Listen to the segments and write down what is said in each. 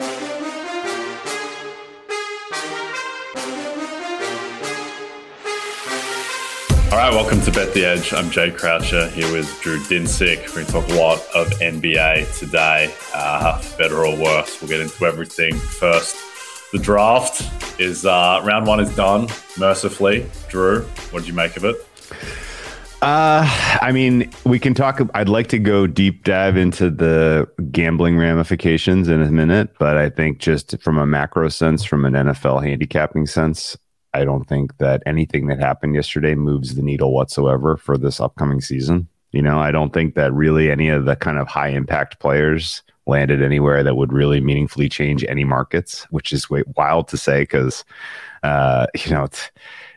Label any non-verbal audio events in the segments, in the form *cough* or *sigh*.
All right, welcome to Bet the Edge. I'm Jay Croucher here with Drew Dinsick. We're going to talk a lot of NBA today, uh, better or worse. We'll get into everything. First, the draft is uh, round one is done mercifully. Drew, what did you make of it? Uh, I mean, we can talk. I'd like to go deep dive into the gambling ramifications in a minute, but I think just from a macro sense, from an NFL handicapping sense, I don't think that anything that happened yesterday moves the needle whatsoever for this upcoming season. You know, I don't think that really any of the kind of high impact players landed anywhere that would really meaningfully change any markets, which is wild to say because, uh, *laughs* you know, it's,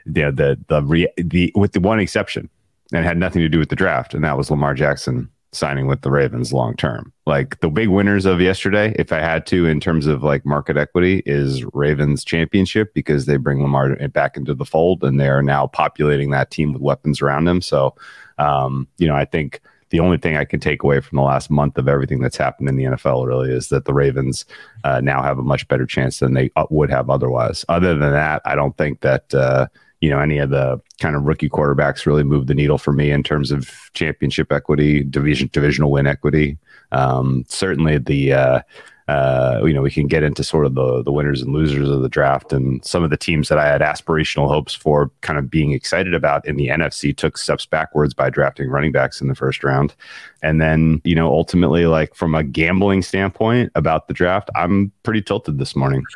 the the the, re- the with the one exception, and had nothing to do with the draft, and that was Lamar Jackson signing with the Ravens long term. Like the big winners of yesterday, if I had to, in terms of like market equity, is Ravens championship because they bring Lamar back into the fold and they are now populating that team with weapons around him. So, um, you know, I think the only thing I can take away from the last month of everything that's happened in the NFL really is that the Ravens uh, now have a much better chance than they uh, would have otherwise. Other than that, I don't think that. Uh, you know any of the kind of rookie quarterbacks really moved the needle for me in terms of championship equity, division divisional win equity. Um, certainly the uh, uh, you know we can get into sort of the the winners and losers of the draft and some of the teams that I had aspirational hopes for kind of being excited about in the NFC took steps backwards by drafting running backs in the first round. And then, you know, ultimately like from a gambling standpoint about the draft, I'm pretty tilted this morning. *laughs*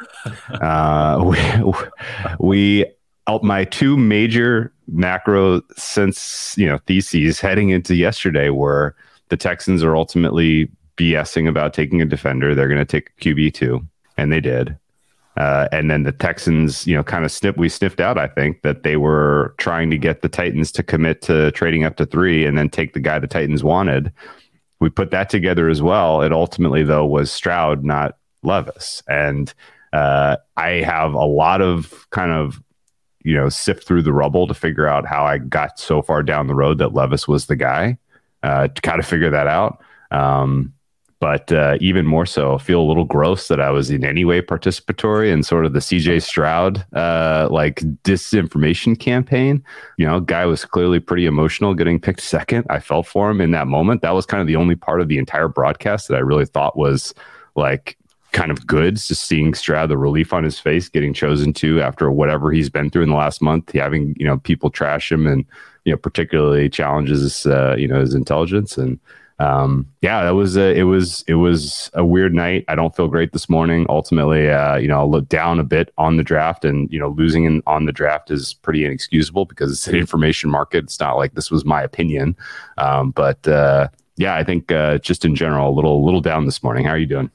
Uh, we, we my two major macro sense, you know, theses heading into yesterday were the Texans are ultimately BSing about taking a defender. They're going to take QB two, and they did. Uh, and then the Texans, you know, kind of snip. We sniffed out. I think that they were trying to get the Titans to commit to trading up to three, and then take the guy the Titans wanted. We put that together as well. It ultimately, though, was Stroud, not Levis, and uh, I have a lot of kind of you know sift through the rubble to figure out how I got so far down the road that Levis was the guy uh, to kind of figure that out. Um, but uh, even more so, feel a little gross that I was in any way participatory in sort of the CJ Stroud uh, like disinformation campaign. You know, guy was clearly pretty emotional getting picked second. I felt for him in that moment. That was kind of the only part of the entire broadcast that I really thought was like kind of good just seeing Stroud the relief on his face getting chosen to after whatever he's been through in the last month having you know people trash him and you know particularly challenges uh, you know his intelligence. And um, yeah that was a, it was it was a weird night. I don't feel great this morning. Ultimately uh, you know I'll look down a bit on the draft and you know losing in, on the draft is pretty inexcusable because it's an information market. It's not like this was my opinion. Um, but uh, yeah I think uh, just in general a little little down this morning. How are you doing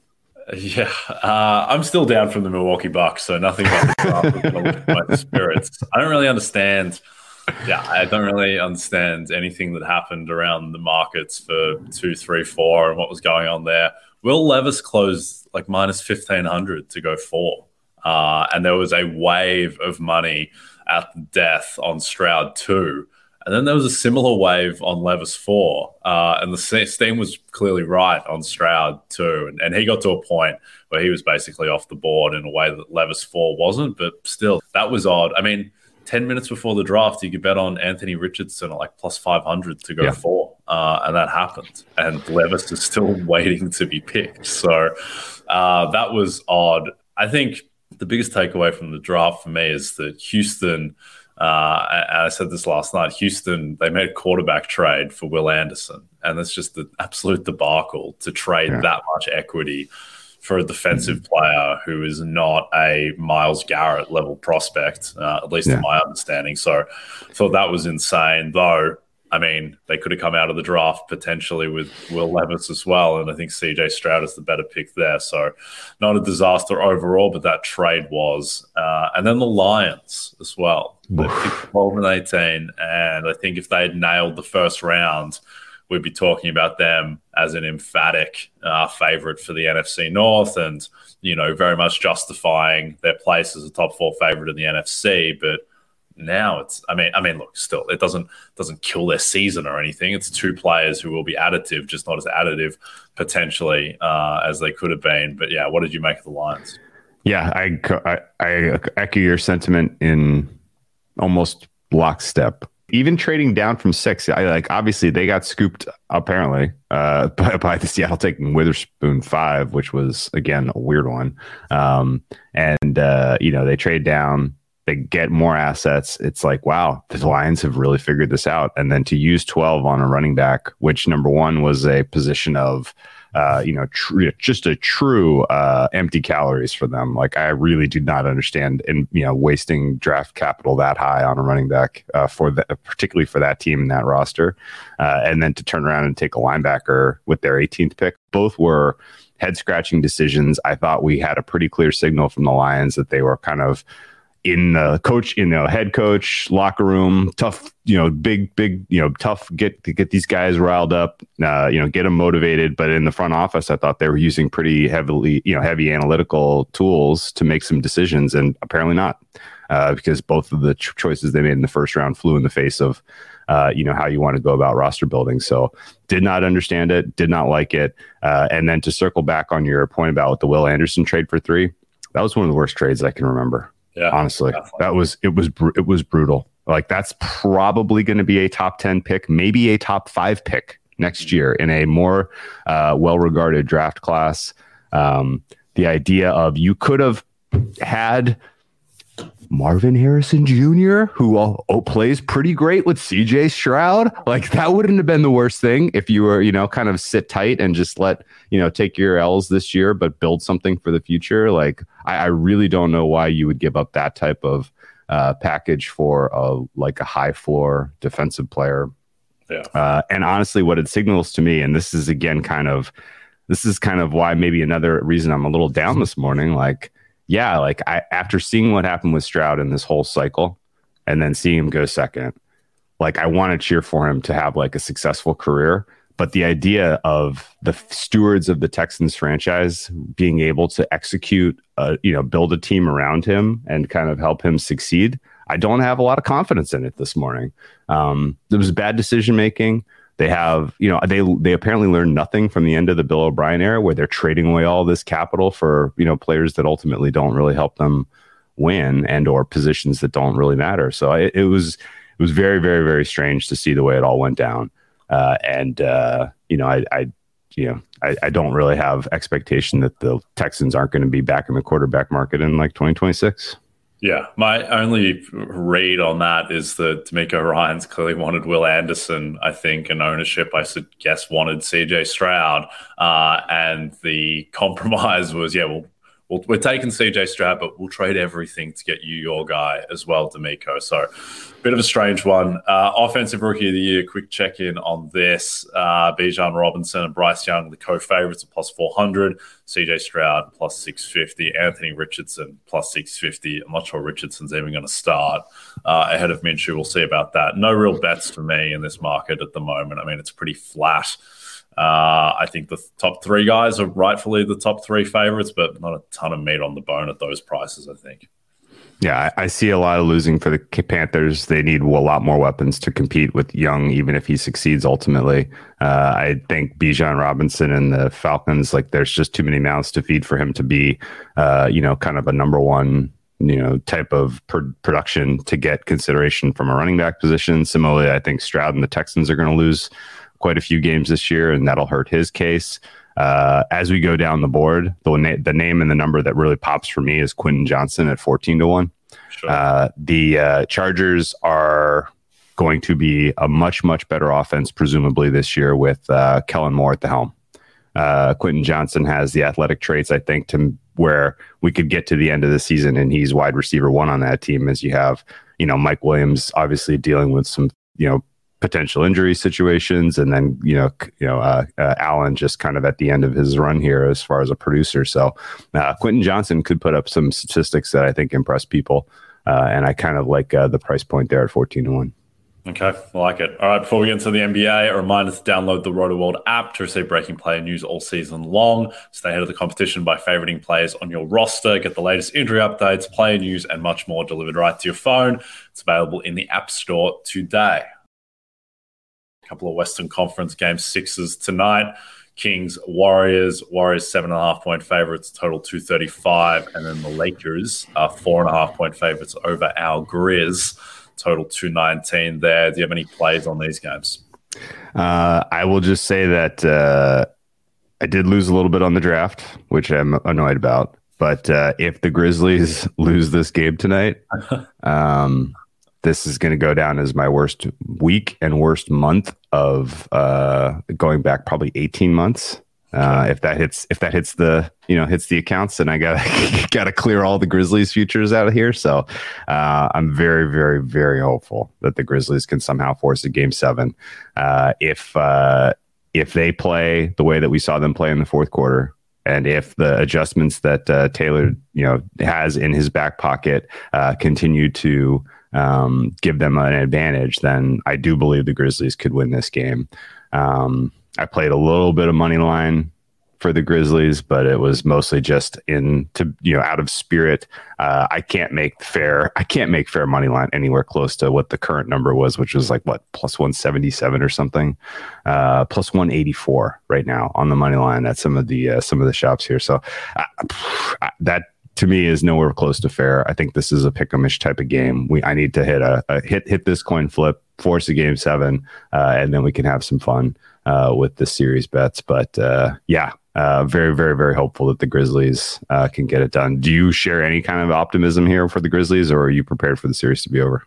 yeah, uh, I'm still down from the Milwaukee Bucks, so nothing about my spirits. I don't really understand. Yeah, I don't really understand anything that happened around the markets for two, three, four, and what was going on there. Will Levis closed like minus fifteen hundred to go four, uh, and there was a wave of money at death on Stroud too. And then there was a similar wave on Levis 4. Uh, and the steam was clearly right on Stroud too. And, and, he got to a point where he was basically off the board in a way that Levis 4 wasn't. But still, that was odd. I mean, 10 minutes before the draft, you could bet on Anthony Richardson at like plus 500 to go yeah. four. Uh, and that happened. And Levis is still *laughs* waiting to be picked. So uh, that was odd. I think the biggest takeaway from the draft for me is that Houston – uh, I said this last night. Houston, they made a quarterback trade for Will Anderson, and that's just the absolute debacle to trade yeah. that much equity for a defensive mm-hmm. player who is not a Myles Garrett level prospect, uh, at least yeah. in my understanding. So, thought that was insane. Though I mean, they could have come out of the draft potentially with Will Levis as well. And I think CJ Stroud is the better pick there. So, not a disaster overall, but that trade was. Uh, and then the Lions as well. They picked 12 and 18. And I think if they had nailed the first round, we'd be talking about them as an emphatic uh, favorite for the NFC North and, you know, very much justifying their place as a top four favorite in the NFC. But now it's I mean I mean look still it doesn't doesn't kill their season or anything. It's two players who will be additive, just not as additive potentially uh, as they could have been. But yeah, what did you make of the Lions? Yeah, I, I, I echo your sentiment in almost lockstep. Even trading down from six, I like obviously they got scooped apparently uh, *laughs* by, by the Seattle taking Witherspoon five, which was again a weird one. Um, and uh, you know they trade down they get more assets. It's like, wow, the Lions have really figured this out. And then to use 12 on a running back, which number one was a position of, uh, you know, tr- just a true uh, empty calories for them. Like I really do not understand, and you know, wasting draft capital that high on a running back uh, for the, particularly for that team and that roster, uh, and then to turn around and take a linebacker with their 18th pick. Both were head scratching decisions. I thought we had a pretty clear signal from the Lions that they were kind of in the coach in the head coach locker room tough you know big big you know tough get to get these guys riled up uh, you know get them motivated. But in the front office i thought they were using pretty heavily you know heavy analytical tools to make some decisions and apparently not uh, because both of the ch- choices they made in the first round flew in the face of uh, you know how you want to go about roster building. So did not understand it did not like it uh, and then to circle back on your point about the will anderson trade for three that was one of the worst trades i can remember yeah, honestly, definitely. that was it was it was brutal. Like that's probably going to be a top ten pick, maybe a top five pick next year in a more uh, well-regarded draft class. Um, the idea of you could have had Marvin Harrison Jr., who oh, plays pretty great with CJ Stroud. Like that wouldn't have been the worst thing if you were, you know, kind of sit tight and just let, you know, take your L's this year, but build something for the future. Like I, I really don't know why you would give up that type of uh, package for a like a high floor defensive player. Yeah. Uh, and honestly, what it signals to me, and this is again kind of this is kind of why maybe another reason I'm a little down this morning. Like yeah, like I after seeing what happened with Stroud in this whole cycle, and then seeing him go second, like I want to cheer for him to have like a successful career. But the idea of the stewards of the Texans franchise being able to execute, uh, you know, build a team around him and kind of help him succeed, I don't have a lot of confidence in it this morning. Um, there was bad decision making. They have, you know, they they apparently learned nothing from the end of the Bill O'Brien era, where they're trading away all this capital for you know players that ultimately don't really help them win and or positions that don't really matter. So it, it was it was very very very strange to see the way it all went down. Uh, and uh, you know, I, I you know, I, I, don't really have expectation that the Texans aren't going to be back in the quarterback market in like 2026. Yeah, my only read on that is that DeMeco Ryans clearly wanted Will Anderson, I think, and ownership, I guess, wanted CJ Stroud. Uh, and the *laughs* compromise was, yeah, well, we we are taking CJ Stroud, but we'll trade everything to get you your guy as well, DeMeco. So, bit of a strange one. Uh, offensive rookie of the year. Quick check in on this: uh, Bijan Robinson and Bryce Young, the co-favorites, at plus four hundred. CJ Stroud plus six fifty. Anthony Richardson plus six fifty. I'm not sure Richardson's even going to start uh, ahead of Minshew. We'll see about that. No real bets for me in this market at the moment. I mean, it's pretty flat. Uh, I think the top three guys are rightfully the top three favorites, but not a ton of meat on the bone at those prices, I think. Yeah, I, I see a lot of losing for the Panthers. They need a lot more weapons to compete with Young, even if he succeeds ultimately. Uh, I think Bijan Robinson and the Falcons, like, there's just too many mouths to feed for him to be, uh, you know, kind of a number one you know type of production to get consideration from a running back position. Similarly, I think Stroud and the Texans are going to lose quite a few games this year, and that'll hurt his case. Uh, as we go down the board, the, na- the name and the number that really pops for me is Quentin Johnston at 14 to 1. Sure. Uh, the uh, Chargers are going to be a much, much better offense, presumably this year, with uh, Kellen Moore at the helm. Uh, Quentin Johnston has the athletic traits, I think, to where we could get to the end of the season and he's wide receiver one on that team as you have, you know, Mike Williams obviously dealing with some, you know, potential injury situations, and then you know, you know, uh, uh, Allen just kind of at the end of his run here as far as a producer. So uh, Quentin Johnston could put up some statistics that I think impress people, uh, and I kind of like uh, the price point there at fourteen to one. Okay, I like it. All right, before we get into the NBA, a reminder to download the Rotoworld app to receive breaking player news all season long. Stay ahead of the competition by favoriting players on your roster. Get the latest injury updates, player news, and much more delivered right to your phone. It's available in the App Store today. A couple of Western Conference game sixes tonight. Kings, Warriors, Warriors seven and a half point favorites, total 235. And then the Lakers are four and a half point favorites over our Grizz total 219 there. Do you have any plays on these games? Uh, I will just say that uh, I did lose a little bit on the draft, which I'm annoyed about. But uh, if the Grizzlies *laughs* lose this game tonight, *laughs* um, this is going to go down as my worst week and worst month of uh, going back probably 18 months. Uh, if that hits, if that hits the, you know, hits the accounts, then I got got to clear all the Grizzlies futures out of here. So uh, I'm very, very, very hopeful that the Grizzlies can somehow force a game seven. Uh, if uh, if they play the way that we saw them play in the fourth quarter, and if the adjustments that uh, Taylor, you know, has in his back pocket uh, continue to um, give them an advantage, then I do believe the Grizzlies could win this game. Um, I played a little bit of money line for the Grizzlies, but it was mostly just in to you know out of spirit. Uh, I can't make fair. I can't make fair money line anywhere close to what the current number was, which was like what plus one seventy seven or something, uh, plus one eighty four right now on the money line at some of the uh, some of the shops here. So uh, that to me is nowhere close to fair. I think this is a pick'emish type of game. We I need to hit a, a hit hit this coin flip, force a game seven, uh, and then we can have some fun uh, with the series bets. But uh, yeah, uh, very, very, very hopeful that the Grizzlies uh, can get it done. Do you share any kind of optimism here for the Grizzlies, or are you prepared for the series to be over?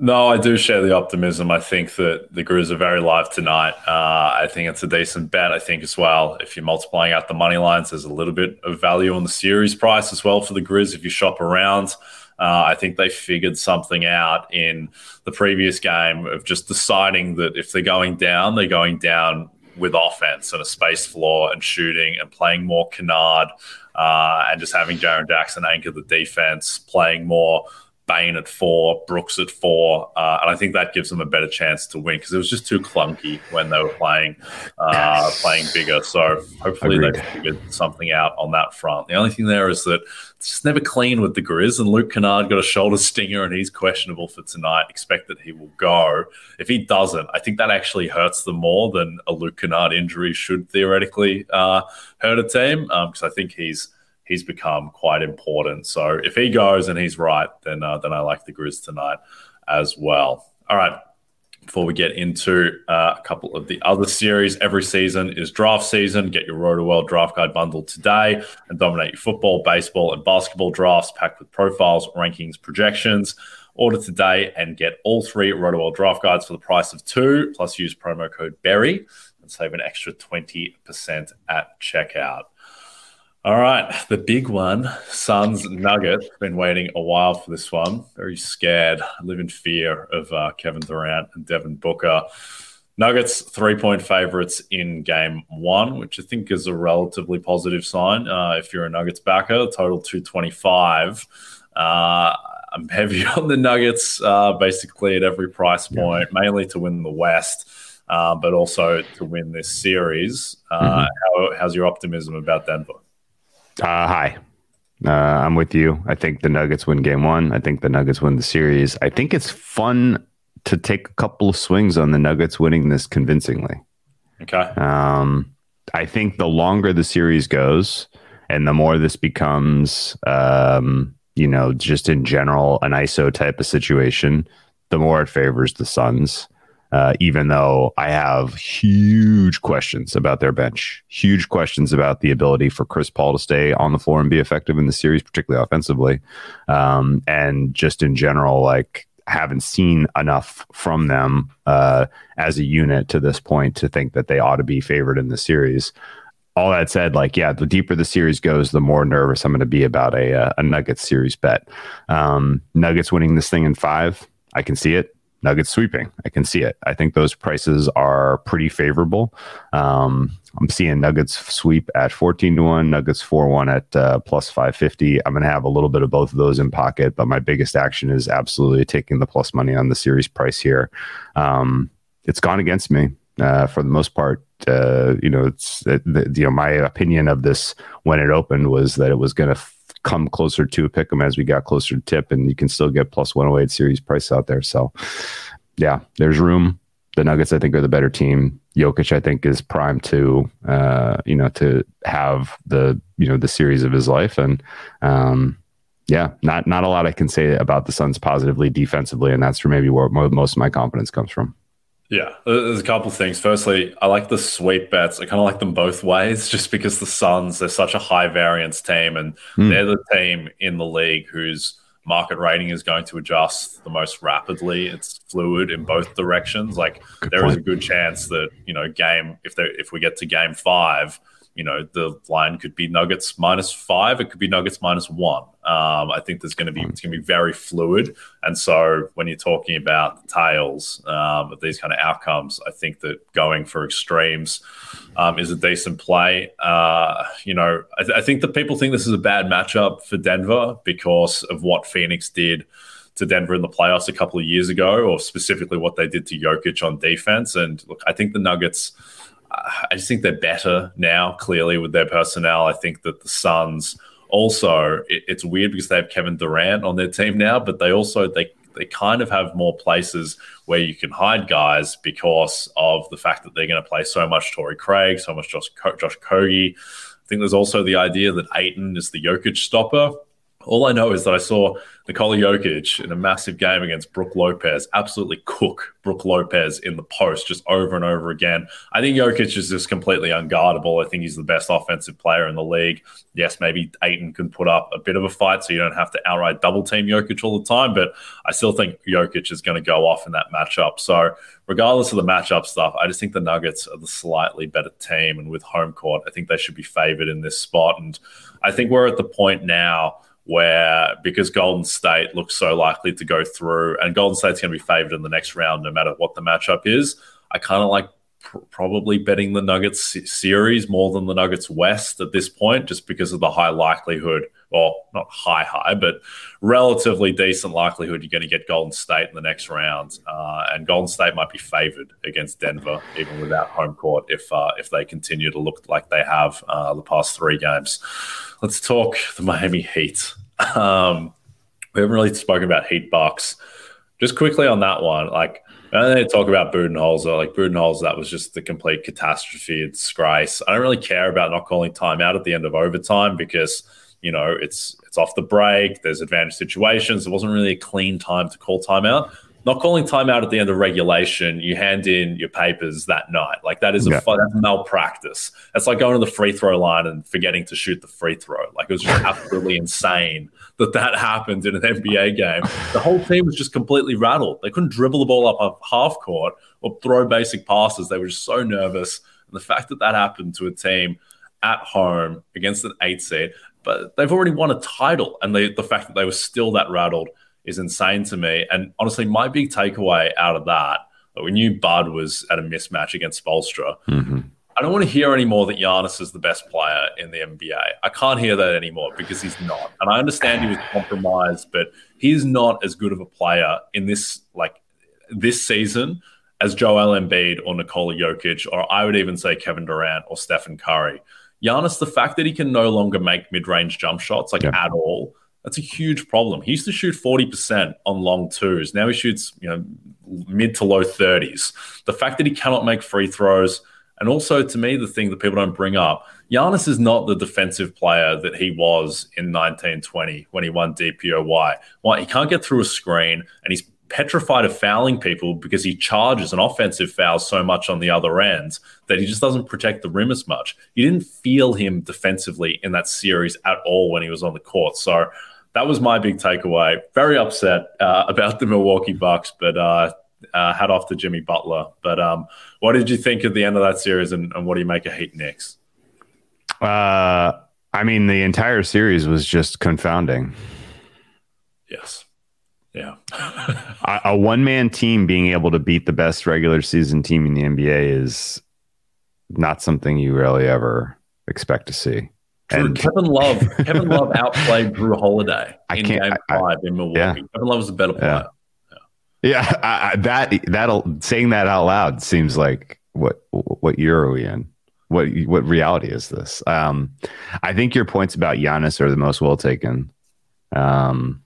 No, I do share the optimism. I think that the Grizz are very live tonight. Uh, I think it's a decent bet. I think as well, if you're multiplying out the money lines, there's a little bit of value on the series price as well for the Grizz if you shop around. Uh, I think they figured something out in the previous game of just deciding that if they're going down, they're going down with offense and a space floor and shooting and playing more Kennard uh, and just having Jaren Jackson anchor the defense, playing more Bane at four, Brooks at four, uh, and I think that gives them a better chance to win because it was just too clunky when they were playing uh, playing bigger. So hopefully Agreed. they figured something out on that front. The only thing there is that it's just never clean with the Grizz, and Luke Kennard got a shoulder stinger and he's questionable for tonight. Expect that he will go. If he doesn't, I think that actually hurts them more than a Luke Kennard injury should theoretically uh, hurt a team because um, I think he's he's become quite important. So if he goes and he's right, then uh, then I like the Grizz tonight as well. All right. Before we get into uh, a couple of the other series, every season is draft season. Get your Rotoworld Draft Guide bundle today and dominate your football, baseball, and basketball drafts packed with profiles, rankings, projections. Order today and get all three Rotoworld Draft Guides for the price of two, plus use promo code BERRY and save an extra 20% at checkout. All right, the big one, Suns Nuggets. Been waiting a while for this one. Very scared. I live in fear of uh, Kevin Durant and Devin Booker. Nuggets three point favorites in game one, which I think is a relatively positive sign. Uh, if you're a Nuggets backer, total 225. Uh, I'm heavy *laughs* on the Nuggets uh, basically at every price point, yeah. mainly to win the West, uh, but also to win this series. Uh, mm-hmm. How, how's your optimism about Denver? Uh, hi. Uh, I'm with you. I think the Nuggets win game one. I think the Nuggets win the series. I think it's fun to take a couple of swings on the Nuggets winning this convincingly. Okay. Um, I think the longer the series goes and the more this becomes, um, you know, just in general, an ISO type of situation, the more it favors the Suns uh, even though I have huge questions about their bench, huge questions about the ability for Chris Paul to stay on the floor and be effective in the series, particularly offensively. Um, and just in general, like, haven't seen enough from them uh, as a unit to this point to think that they ought to be favored in the series. All that said, like, yeah, the deeper the series goes, the more nervous I'm going to be about a, uh, a Nuggets series bet. Um, Nuggets winning this thing in five, I can see it. Nuggets sweeping. I can see it. I think those prices are pretty favorable. Um, I'm seeing Nuggets sweep at 14 to 1, Nuggets 4 1 at uh, plus 550. I'm going to have a little bit of both of those in pocket, but my biggest action is absolutely taking the plus money on the series price here. Um, it's gone against me uh, for the most part. Uh, you know, it's the, you know my opinion of this when it opened was that it was going to come closer to a pick 'em as we got closer to tip, and you can still get plus 108 series price out there. So, yeah, there's room. The Nuggets, I think, are the better team. Jokic, I think, is primed to, uh, you know, to have the, you know, the series of his life, and um, yeah, not not a lot I can say about the Suns positively defensively, and that's where maybe where most of my confidence comes from. Yeah, there's a couple things. Firstly, I like the sweep bets. I kind of like them both ways, *laughs* just because the Suns they're such a high variance team, and mm. they're the team in the league whose market rating is going to adjust the most rapidly. It's fluid in both directions. Like good there point. is a good chance that you know game if they if we get to game five you know, the line could be Nuggets minus five. It could be Nuggets minus one. Um, I think there's going to be it's going to be very fluid, and so when you're talking about the tails um, of these kind of outcomes, I think that going for extremes um, is a decent play. Uh, you know, I, th- I think that people think this is a bad matchup for Denver because of what Phoenix did to Denver in the playoffs a couple of years ago, or specifically what they did to Jokic on defense. And look, I think the Nuggets I just think they're better now, clearly, with their personnel. I think that the Suns also, it, it's weird because they have Kevin Durant on their team now, but they also, they, they kind of have more places where you can hide guys because of the fact that they're going to play so much Torrey Craig, so much Josh, Josh Okogie. I think there's also the idea that Ayton is the Jokic stopper. All I know is that I saw Nikola Jokic in a massive game against Brook Lopez absolutely cook Brook Lopez in the post just over and over again. I think Jokic is just completely unguardable. I think he's the best offensive player in the league. Yes, maybe Ayton can put up a bit of a fight so you don't have to outright double team Jokic all the time, but I still think Jokic is going to go off in that matchup. So, regardless of the matchup stuff, I just think the Nuggets are the slightly better team. And with home court, I think they should be favored in this spot. And I think we're at the point now where because Golden State looks so likely to go through, and Golden State's going to be favored in the next round, no matter what the matchup is. I kind of like pr- probably betting the Nuggets series more than the Nuggets West at this point, just because of the high likelihood, or not high high, but relatively decent likelihood you're going to get Golden State in the next round, uh, and Golden State might be favored against Denver even without home court if uh, if they continue to look like they have uh, the past three games. Let's talk the Miami Heat. Um, we haven't really spoken about Heat Bucks. Just quickly on that one, like and they talk about Budenholzer. Like Budenholzer, that was just the complete catastrophe. It's disgrace. I don't really care about not calling timeout at the end of overtime because you know it's it's off the break. There's advantage situations. It wasn't really a clean time to call timeout not calling timeout at the end of regulation, you hand in your papers that night. Like that is a yeah. that's malpractice. That's like going to the free throw line and forgetting to shoot the free throw. Like it was just absolutely insane that that happened in an NBA game. The whole team was just completely rattled. They couldn't dribble the ball up a half court or throw basic passes. They were just so nervous. And the fact that that happened to a team at home against an eight seed, but they've already won a title, and they, the fact that they were still that rattled is insane to me. And honestly, my big takeaway out of that, we knew Bud was at a mismatch against Spoelstra. Mm-hmm. I don't want to hear anymore that Giannis is the best player in the NBA. I can't hear that anymore because he's not. And I understand he was compromised, but he's not as good of a player in this like this season as Joel Embiid or Nikola Jokic, or I would even say Kevin Durant or Stephen Curry. Giannis, the fact that he can no longer make mid-range jump shots like yeah. at all, that's a huge problem. He used to shoot 40% on long twos. Now he shoots, you know, mid to low 30s. The fact that he cannot make free throws, and also to me, the thing that people don't bring up, Giannis is not the defensive player that he was in 1920 when he won DPOY. Well, he can't get through a screen, and he's petrified of fouling people because he charges an offensive foul so much on the other end that he just doesn't protect the rim as much. You didn't feel him defensively in that series at all when he was on the court. So that was my big takeaway. Very upset uh, about the Milwaukee Bucks, but uh, uh, hat off to Jimmy Butler. But um, what did you think at the end of that series, and, and what do you make of Heat Knicks? Uh, I mean, the entire series was just confounding. Yes. Yeah. *laughs* a, a one man team being able to beat the best regular season team in the NBA is not something you really ever expect to see. True. And Kevin Love, *laughs* Kevin Love outplayed Jrue Holiday in Game I, Five in Milwaukee. Yeah. Kevin Love was a better player. Yeah, yeah I, I, that that'll saying that out loud seems like what what year are we in? What what reality is this? Um, I think your points about Giannis are the most well taken. Um,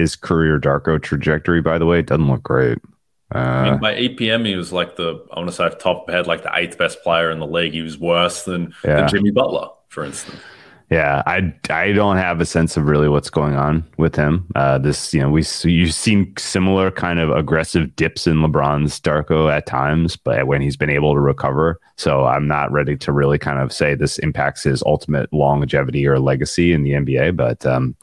his career Darko trajectory, by the way, doesn't look great. Uh, I mean, by EPM, he was like the I want to say off top of head, like the eighth best player in the league. He was worse than, yeah. than Jimmy Butler, for instance. Yeah, I, I don't have a sense of really what's going on with him. Uh, this, you know, we you've seen similar kind of aggressive dips in LeBron's Darko at times, but when he's been able to recover, so I'm not ready to really kind of say this impacts his ultimate longevity or legacy in the NBA. But um,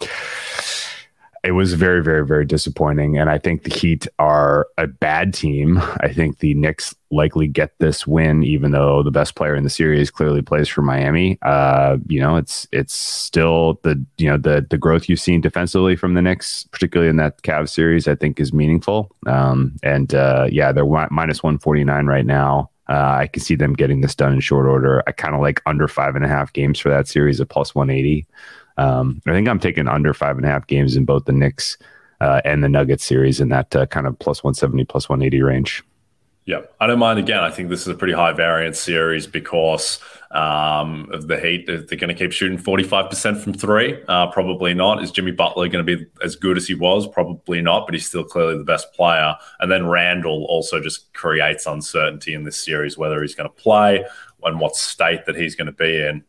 it was very, very, very disappointing. And I think the Heat are a bad team. I think the Knicks likely get this win, even though the best player in the series clearly plays for Miami. Uh, you know, it's it's still the you know the the growth you've seen defensively from the Knicks, particularly in that Cavs series, I think is meaningful. Um, and uh, yeah, they're minus one forty nine right now. Uh, I can see them getting this done in short order. I kind of like under five and a half games for that series at plus 180. Um, I think I'm taking under five and a half games in both the Knicks uh, and the Nuggets series in that uh, kind of plus 170, plus 180 range. Yeah, I don't mind. Again, I think this is a pretty high variance series because um, of the Heat. They're going to keep shooting 45% from three. Uh, probably not. Is Jimmy Butler going to be as good as he was? Probably not, but he's still clearly the best player. And then Randle also just creates uncertainty in this series, whether he's going to play and what state that he's going to be in.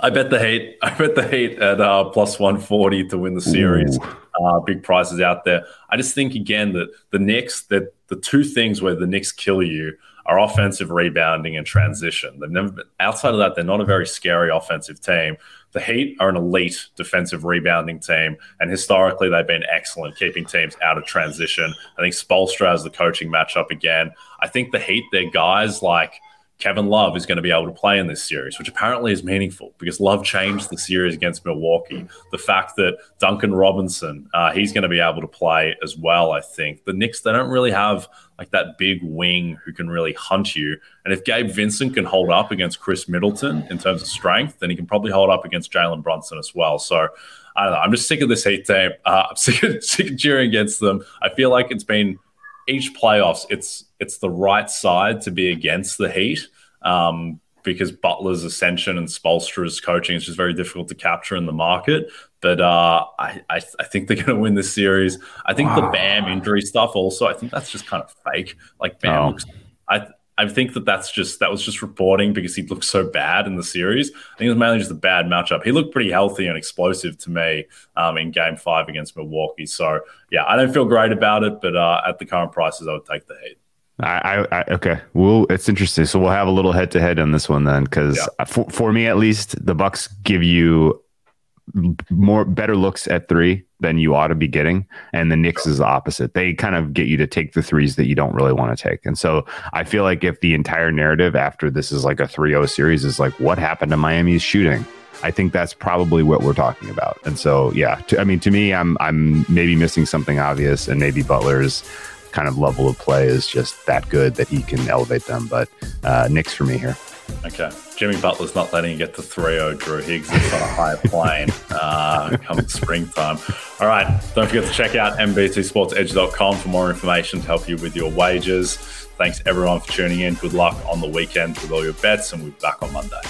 I bet the Heat. *laughs* I bet the Heat at uh, plus one forty to win the series. Uh, big prizes out there. I just think again that the Knicks, that the two things where the Knicks kill you are offensive rebounding and transition. They've never been outside of that. They're not a very scary offensive team. The Heat are an elite defensive rebounding team, and historically they've been excellent keeping teams out of transition. I think Spoelstra has the coaching matchup again. I think the Heat, their guys like Kevin Love is going to be able to play in this series, which apparently is meaningful because Love changed the series against Milwaukee. The fact that Duncan Robinson, uh, he's going to be able to play as well, I think. The Knicks, they don't really have like that big wing who can really hunt you. And if Gabe Vincent can hold up against Khris Middleton in terms of strength, then he can probably hold up against Jalen Brunson as well. So I don't know. I'm just sick of this Heat team. Uh, *laughs* I'm sick of, sick of cheering against them. I feel like it's been each playoffs, it's it's the right side to be against the Heat um, because Butler's ascension and Spoelstra's coaching is just very difficult to capture in the market. But uh, I, I, I, think they're going to win this series. I think wow. the Bam injury stuff also. I think that's just kind of fake. Like Bam oh. looks. I I think that that's just that was just reporting because he looked so bad in the series. I think it was mainly just a bad matchup. He looked pretty healthy and explosive to me um, in Game Five against Milwaukee. So yeah, I don't feel great about it, but uh, at the current prices, I would take the Heat. I, I, okay. Well, it's interesting. So we'll have a little head to head on this one then, because yeah. for, for me at least, the Bucks give you more better looks at three than you ought to be getting, and the Knicks is the opposite. They kind of get you to take the threes that you don't really want to take, and so I feel like if the entire narrative after this is like a 3-0 series is like what happened to Miami's shooting. I think that's probably what we're talking about. And so, yeah, to, I mean, to me, I'm I'm maybe missing something obvious, and maybe Butler's kind of level of play is just that good that he can elevate them. But uh, Knicks for me here. Okay. Jimmy Butler's not letting you get to 3 0 Drew Higgs. It's on a higher *laughs* plane uh, come springtime. All right. Don't forget to check out nbcsportsedge.com for more information to help you with your wages. Thanks everyone for tuning in. Good luck on the weekend with all your bets, and we'll be back on Monday.